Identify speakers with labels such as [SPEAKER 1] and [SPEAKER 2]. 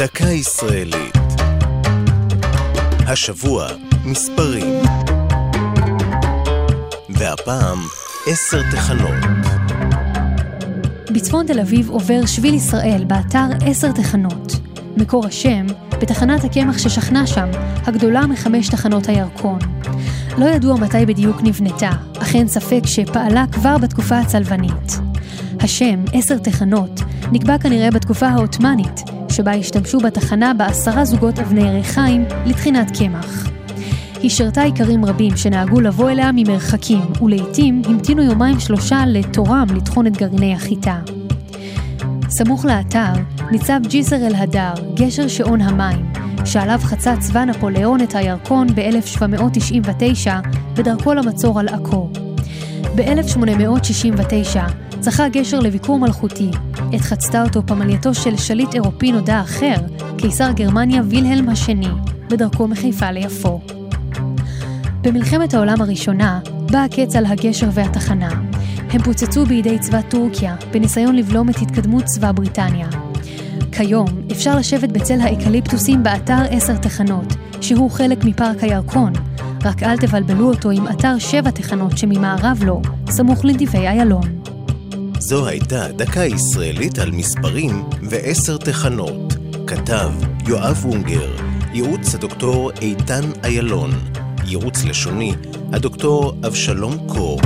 [SPEAKER 1] דקה ישראלית. השבוע מספרים. והפעם עשר תחנות.
[SPEAKER 2] בצפון תל אביב עובר שביל ישראל באתר עשר תחנות. מקור השם, בתחנת הקמח ששכנה שם, הגדולה מחמש תחנות הירקון. לא ידוע מתי בדיוק נבנתה, אך אין ספק שפעלה כבר בתקופה הצלבנית. השם, עשר תחנות, נקבע כנראה בתקופה העות'מאנית, שבה השתמשו בתחנה בעשרה זוגות אבני ריחיים לטחינת קמח. היא שירתה איכרים רבים שנהגו לבוא אליה ממרחקים, ולעיתים המתינו יומיים שלושה לתורם לטחון את גרעיני החיטה. סמוך לאתר ניצב ג'יסר אל-הדר, גשר שעון המים, שעליו חצה צבא נפוליאון את הירקון ב-1799 בדרכו למצור על עכו. ב-1869 זכה הגשר לביקור מלכותי, עת חצתה אותו פמלייתו של שליט אירופי נודע אחר, קיסר גרמניה וילהלם השני, בדרכו מחיפה ליפו. במלחמת העולם הראשונה בא הקץ על הגשר והתחנה. הם פוצצו בידי צבא טורקיה, בניסיון לבלום את התקדמות צבא בריטניה. כיום אפשר לשבת בצל האקליפטוסים באתר עשר תחנות, שהוא חלק מפארק הירקון, רק אל תבלבלו אותו עם אתר שבע תחנות שממערב לו, סמוך לנתיבי איילון.
[SPEAKER 1] זו הייתה דקה ישראלית על מספרים ועשר תחנות. כתב יואב אונגר, ייעוץ הדוקטור איתן איילון, ייעוץ לשוני הדוקטור אבשלום קור.